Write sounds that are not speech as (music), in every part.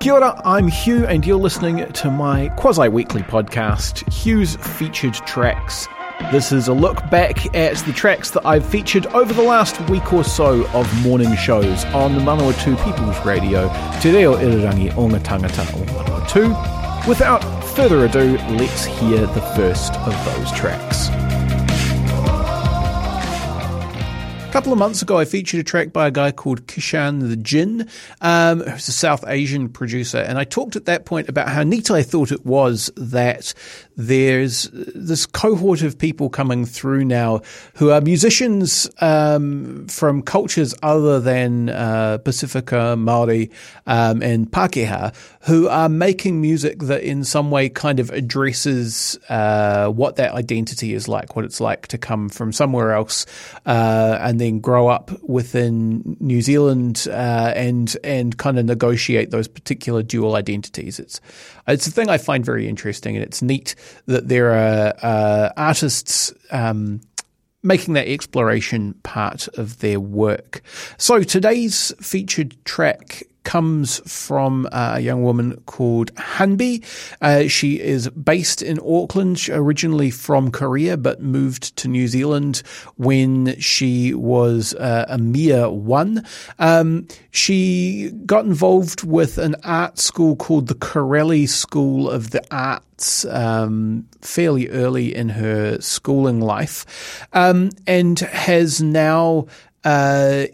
Kia ora, I'm Hugh, and you're listening to my quasi weekly podcast, Hugh's Featured Tracks. This is a look back at the tracks that I've featured over the last week or so of morning shows on the Manawatu People's Radio, Te Reo Irirangi o ngā tangata o. Without further ado, let's hear the first of those tracks. A couple of months ago, I featured a track by a guy called Kishan the Jin, um, who's a South Asian producer, and I talked at that point about how neat I thought it was that there's this cohort of people coming through now who are musicians um, from cultures other than uh, Pacifica, Maori, um, and Pakeha, who are making music that in some way kind of addresses uh, what that identity is like, what it's like to come from somewhere else uh, and then grow up within New Zealand uh, and and kind of negotiate those particular dual identities. It's it's a thing I find very interesting, and it's neat that there are uh, artists. Um, making that exploration part of their work. So today's featured track comes from a young woman called Hanbee. Uh, she is based in Auckland, originally from Korea, but moved to New Zealand when she was uh, a mere one. Um, she got involved with an art school called the Corelli School of the Arts um, fairly early in her schooling life um, and has now uh,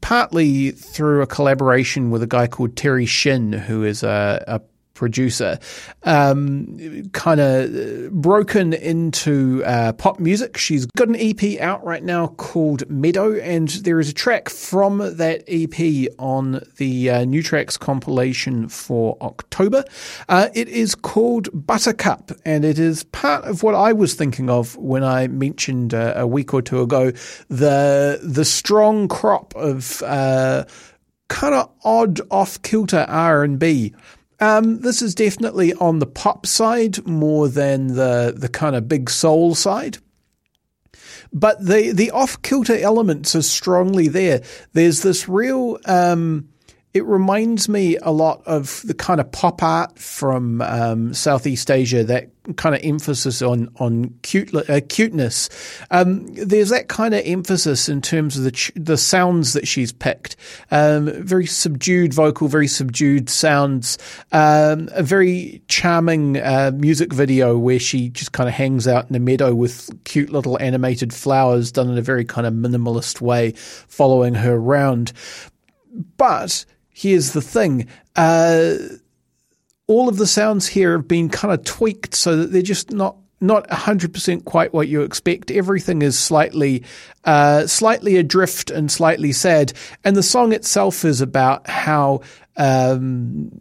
partly through a collaboration with a guy called Terry Shin, who is a, a producer, um, kind of broken into uh, pop music. She's got an EP out right now called Meadow, and there is a track from that EP on the uh, New Tracks compilation for October. Uh, it is called Buttercup, and it is part of what I was thinking of when I mentioned uh, a week or two ago the the strong crop of uh, kind of odd off kilter R and B um, this is definitely on the pop side more than the the kind of big soul side. But the the off kilter elements are strongly there. There's this real um, it reminds me a lot of the kind of pop art from um, Southeast Asia, that kind of emphasis on on cute, uh, cuteness. Um, there's that kind of emphasis in terms of the ch- the sounds that she's picked. Um, very subdued vocal, very subdued sounds. Um, a very charming uh, music video where she just kind of hangs out in the meadow with cute little animated flowers done in a very kind of minimalist way, following her around. But here's the thing. Uh, all of the sounds here have been kind of tweaked so that they're just not not 100% quite what you expect. Everything is slightly uh, slightly adrift and slightly sad. And the song itself is about how um,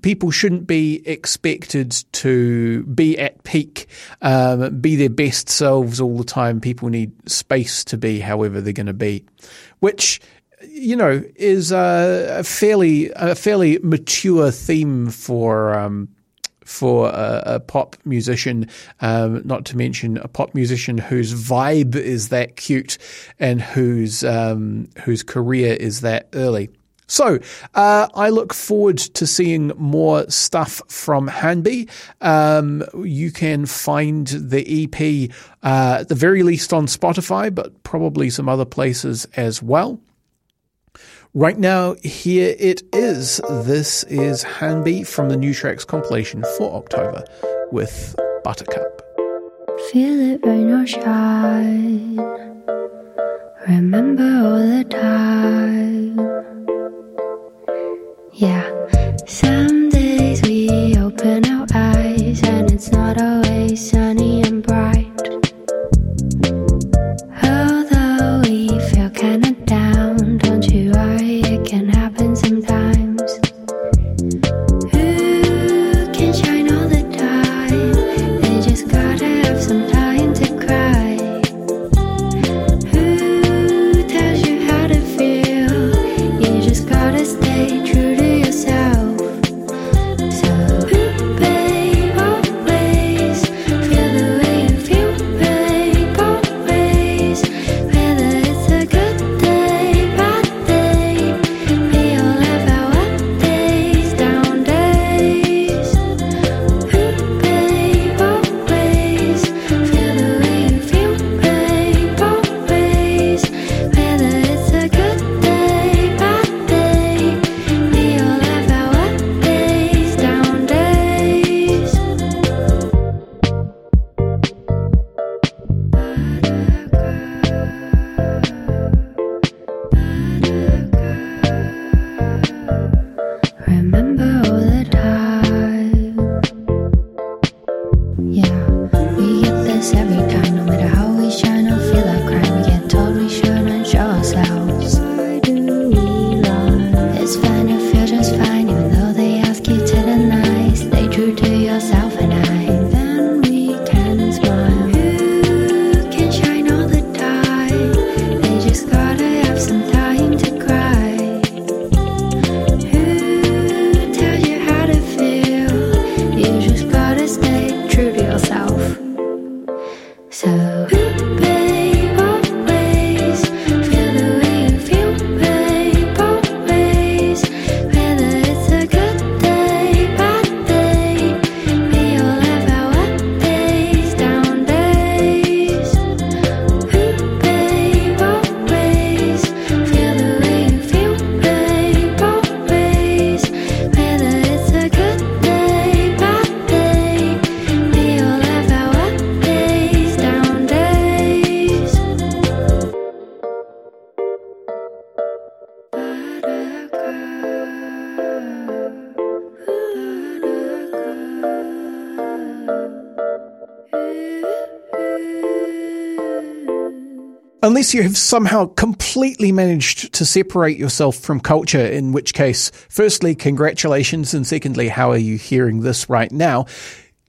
people shouldn't be expected to be at peak, um, be their best selves all the time. People need space to be however they're going to be, which you know, is a fairly a fairly mature theme for um, for a, a, pop musician, um, not to mention a pop musician whose vibe is that cute and whose um, whose career is that early. So uh, I look forward to seeing more stuff from Hanbee. Um, you can find the EP uh, at the very least on Spotify, but probably some other places as well. Right now, here it is. This is Hanbee from the New Tracks compilation for October with Buttercup. Feel it rain or shine. Remember all the time. Yeah, some days we open our eyes and it's not always sunny good. Unless you have somehow completely managed to separate yourself from culture, in which case, firstly, congratulations, and secondly, how are you hearing this right now?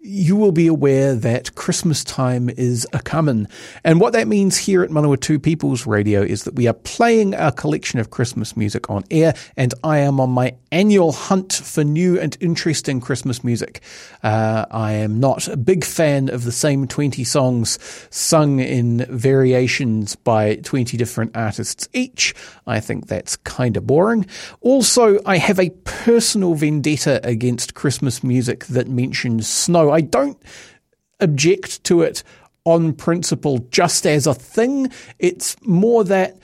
You will be aware that Christmas time is a coming. And what that means here at Manawatu People's Radio is that we are playing our collection of Christmas music on air, and I am on my annual hunt for new and interesting Christmas music. Uh, I am not a big fan of the same 20 songs sung in variations by 20 different artists each. I think that's kind of boring. Also, I have a personal vendetta against Christmas music that mentions snow. I don't object to it on principle just as a thing. It's more that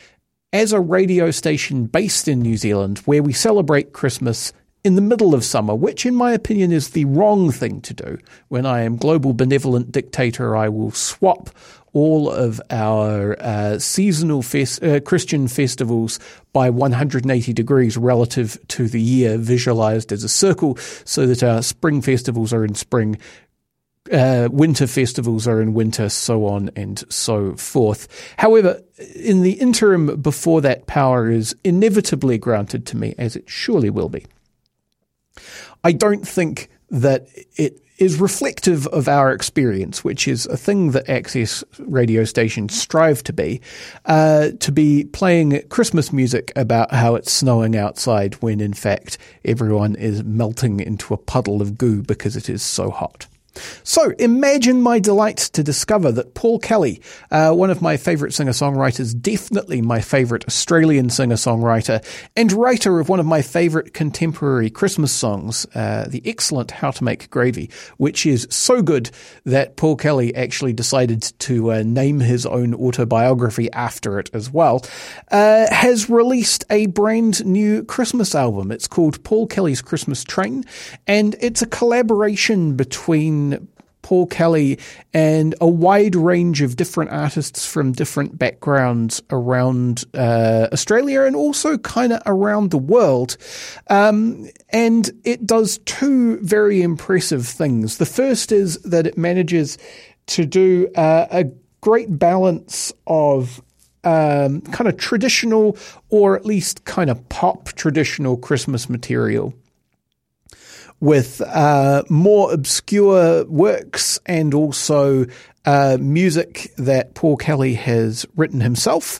as a radio station based in New Zealand where we celebrate Christmas in the middle of summer, which in my opinion is the wrong thing to do. When I am global benevolent dictator, I will swap all of our uh, seasonal fest- uh, Christian festivals by 180 degrees relative to the year, visualized as a circle, so that our spring festivals are in spring, uh, winter festivals are in winter, so on and so forth. However, in the interim before that power is inevitably granted to me, as it surely will be, I don't think that it is reflective of our experience, which is a thing that access radio stations strive to be, uh, to be playing Christmas music about how it's snowing outside when in fact everyone is melting into a puddle of goo because it is so hot. So imagine my delight to discover that Paul Kelly, uh, one of my favourite singer songwriters, definitely my favourite Australian singer songwriter, and writer of one of my favourite contemporary Christmas songs, uh, the excellent How to Make Gravy, which is so good that Paul Kelly actually decided to uh, name his own autobiography after it as well, uh, has released a brand new Christmas album. It's called Paul Kelly's Christmas Train, and it's a collaboration between Paul Kelly and a wide range of different artists from different backgrounds around uh, Australia and also kind of around the world. Um, and it does two very impressive things. The first is that it manages to do uh, a great balance of um, kind of traditional or at least kind of pop traditional Christmas material with uh, more obscure works and also uh, music that Paul Kelly has written himself.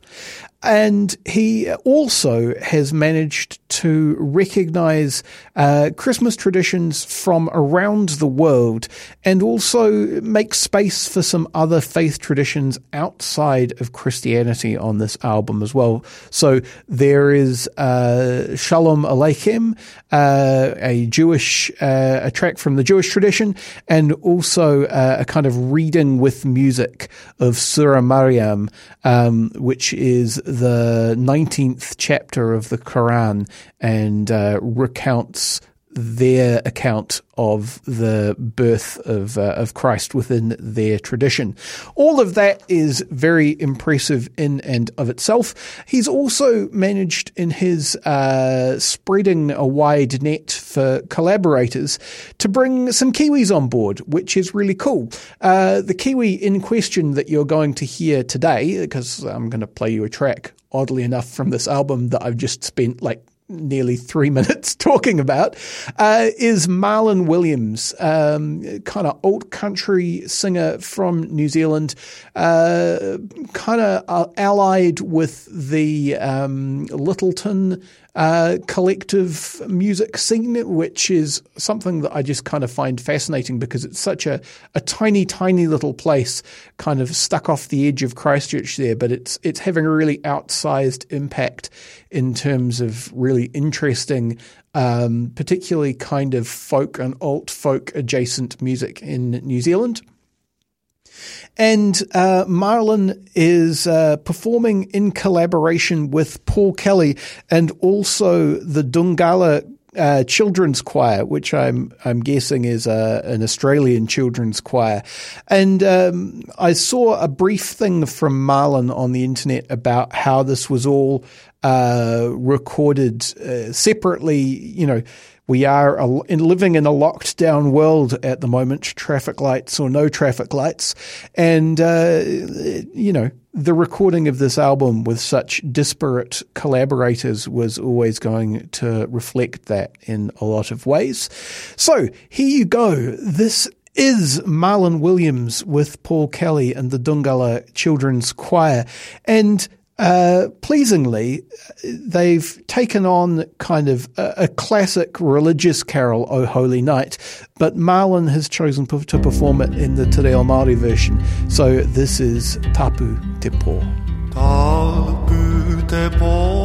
And he also has managed to recognize uh, Christmas traditions from around the world and also make space for some other faith traditions outside of Christianity on this album as well. So there is uh, Shalom Aleichem, uh, a Jewish, uh, a track from the Jewish tradition, and also uh, a kind of reading with music of Surah Maryam, um, which is the 19th chapter of the Quran and uh, recounts their account of the birth of uh, of Christ within their tradition. All of that is very impressive in and of itself. He's also managed in his uh, spreading a wide net for collaborators to bring some Kiwis on board, which is really cool. Uh, the Kiwi in question that you're going to hear today, because I'm going to play you a track, oddly enough, from this album that I've just spent like nearly three (laughs) minutes talking about uh, is Marlon Williams, um, kind of alt country singer from New Zealand, uh, kind of uh, allied with the um, Lyttelton uh, collective music scene, which is something that I just kind of find fascinating because it's such a, a tiny, tiny little place, kind of stuck off the edge of Christchurch there, but it's it's having a really outsized impact in terms of really interesting, um, particularly kind of folk and alt folk adjacent music in New Zealand. And uh, Marlon is uh, performing in collaboration with Paul Kelly and also the Dhungala uh, children's choir, which I'm I'm guessing is a, an Australian children's choir. And um, I saw a brief thing from Marlon on the internet about how this was all uh, recorded uh, separately. You know, we are living in a locked down world at the moment, traffic lights or no traffic lights. And, uh, you know, the recording of this album with such disparate collaborators was always going to reflect that in a lot of ways. So here you go. This is Marlon Williams with Paul Kelly and the Dhungala Children's Choir. And uh, pleasingly, they've taken on kind of a, a, classic religious carol, O Holy Night, but Marlon has chosen to perform it in the Te Reo Māori version. So this is Tapu Te Pō. Tapu Te Pō,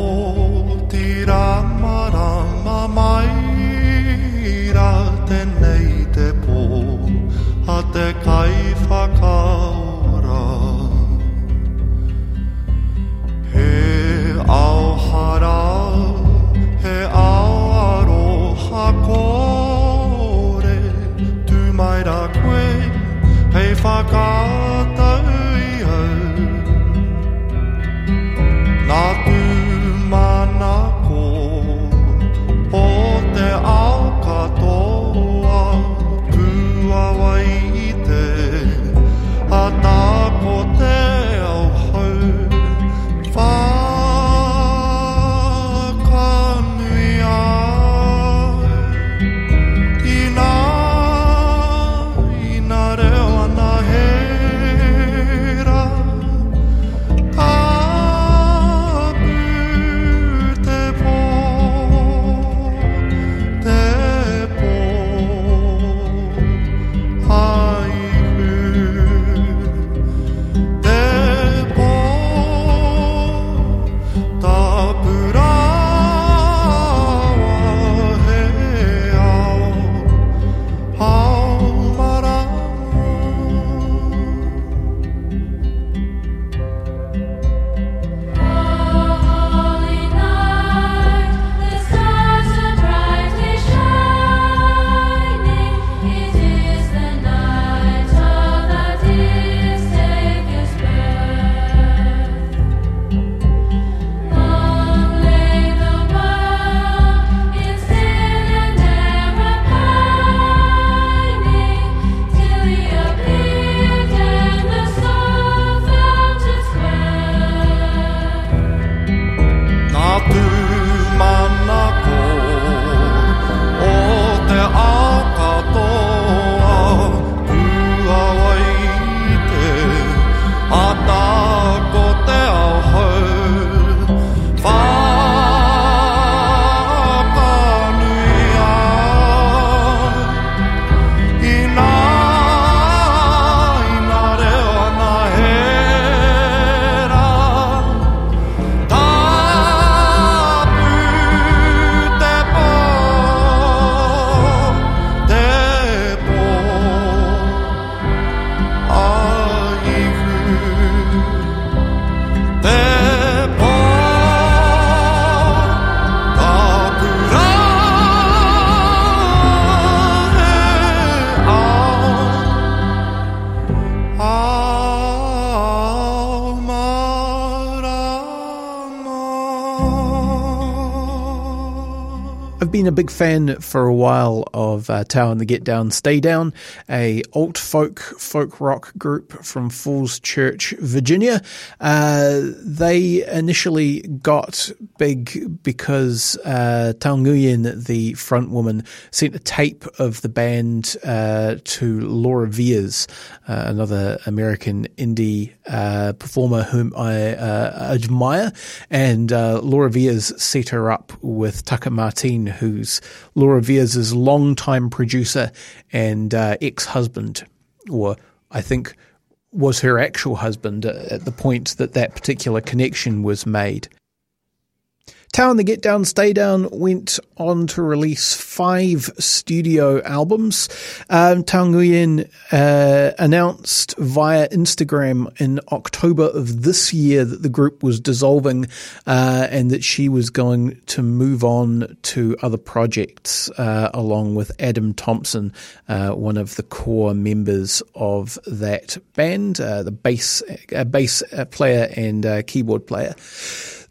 fan for a while of uh, and the Get Down Stay Down, a alt folk folk rock group from Falls Church, Virginia. Uh, they initially got big because uh, Thao Nguyen, the front woman, sent a tape of the band uh, to Laura Veirs, uh, another American indie uh, performer whom I uh, admire, and Laura Veirs set her up with Tucker Martine who's Laura Veirs' longtime producer and uh, ex-husband, or I think was her actual husband at the point that that particular connection was made. And the Get Down Stay Down went on to release five studio albums. Um, Thao Nguyen uh, announced via Instagram in October of this year that the group was dissolving uh, and that she was going to move on to other projects uh, along with Adam Thompson, uh, one of the core members of that band, uh, the bass, uh, bass player and keyboard player.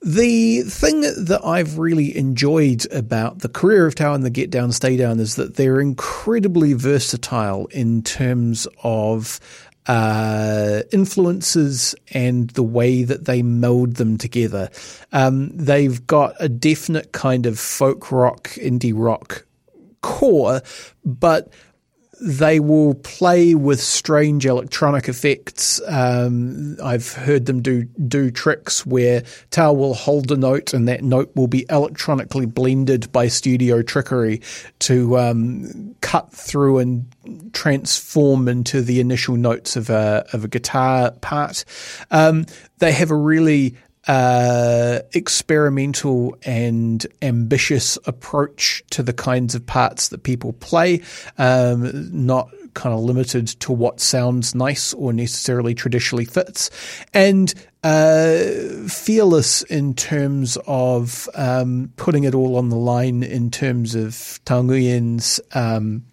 The thing that I've really enjoyed about the career of Thao and the Get Down, Stay Down is that they're incredibly versatile in terms of uh, influences and the way that they meld them together. Um, they've got a definite kind of folk rock, indie rock core, but they will play with strange electronic effects. Um, I've heard them do do tricks where Thao will hold a note and that note will be electronically blended by studio trickery to um, cut through and transform into the initial notes of a of a guitar part. Um, they have a really uh, experimental and ambitious approach to the kinds of parts that people play, um, not kind of limited to what sounds nice or necessarily traditionally fits, and uh, fearless in terms of um, putting it all on the line in terms of Thao Nguyen's um,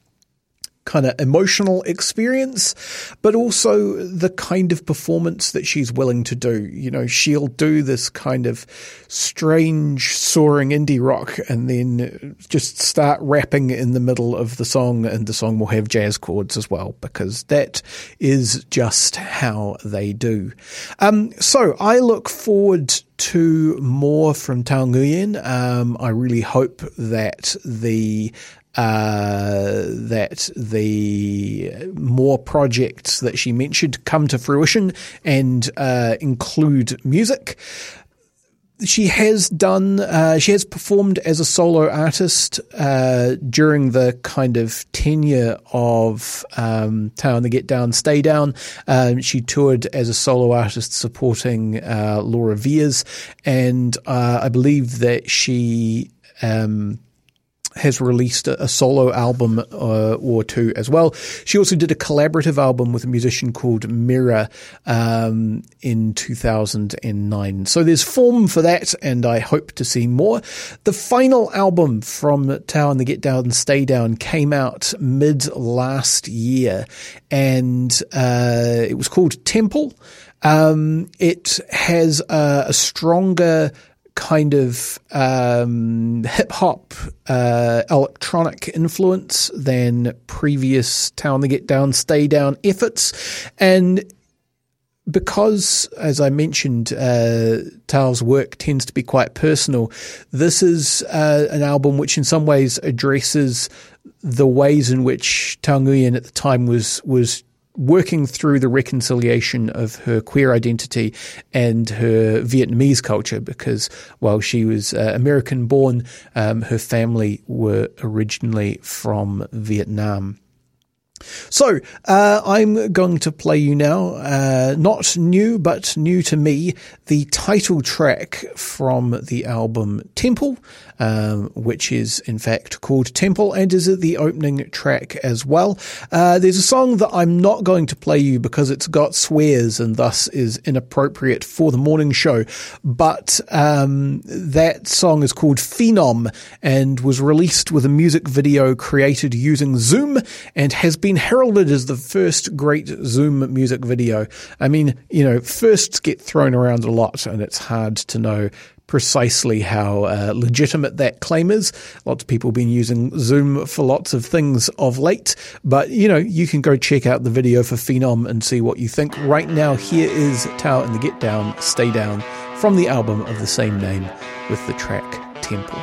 kind of emotional experience, but also the kind of performance that she's willing to do. You know, she'll do this kind of strange soaring indie rock and then just start rapping in the middle of the song and the song will have jazz chords as well because that is just how they do. Um, so I look forward to more from Thao Nguyen. Um, I really hope that the uh, that the more projects that she mentioned come to fruition and uh, include music. She has done, uh, she has performed as a solo artist uh, during the kind of tenure of um, Thao the Get Down, Stay Down. Um, she toured as a solo artist supporting uh, Laura Veirs, and I believe that she. Um, has released a, a solo album uh, or two as well. She also did a collaborative album with a musician called Mirah um, in 2009. So there's form for that, and I hope to see more. The final album from Thao and the Get Down and Stay Down came out mid last year, and uh, it was called Temple. Um, it has a, a stronger kind of um, hip hop uh, electronic influence than previous Thao the Get Down, Stay Down efforts. And because, as I mentioned, uh, Thao's work tends to be quite personal, this is uh, an album which, in some ways, addresses the ways in which Thao Nguyen at the time was was working through the reconciliation of her queer identity and her Vietnamese culture because while she was uh, American born, um, her family were originally from Vietnam. So, uh, I'm going to play you now, uh, not new, but new to me, the title track from the album Temple, um, which is in fact called Temple and is the opening track as well. Uh, there's a song that I'm not going to play you because it's got swears and thus is inappropriate for the morning show, but um, that song is called Phenom and was released with a music video created using Zoom and has been heralded as the first great Zoom music video. I mean, you know, firsts get thrown around a lot and it's hard to know precisely how uh, legitimate that claim is. Lots of people have been using Zoom for lots of things of late, but you know, you can go check out the video for Phenom and see what you think. Right now, here is Thao and the Get Down, Stay Down from the album of the same name with the track Temple.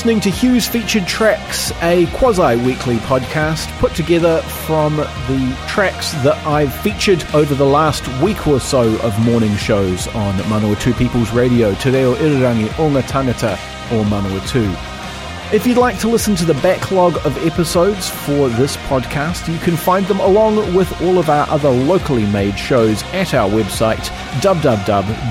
Listening to Hugh's Featured Tracks, a quasi weekly podcast put together from the tracks that I've featured over the last week or so of morning shows on Manawatu People's Radio, Te Reo Irirangi o ngā Tangata or Manawatu. If you'd like to listen to the backlog of episodes for this podcast, you can find them along with all of our other locally made shows at our website www.mpr.nz.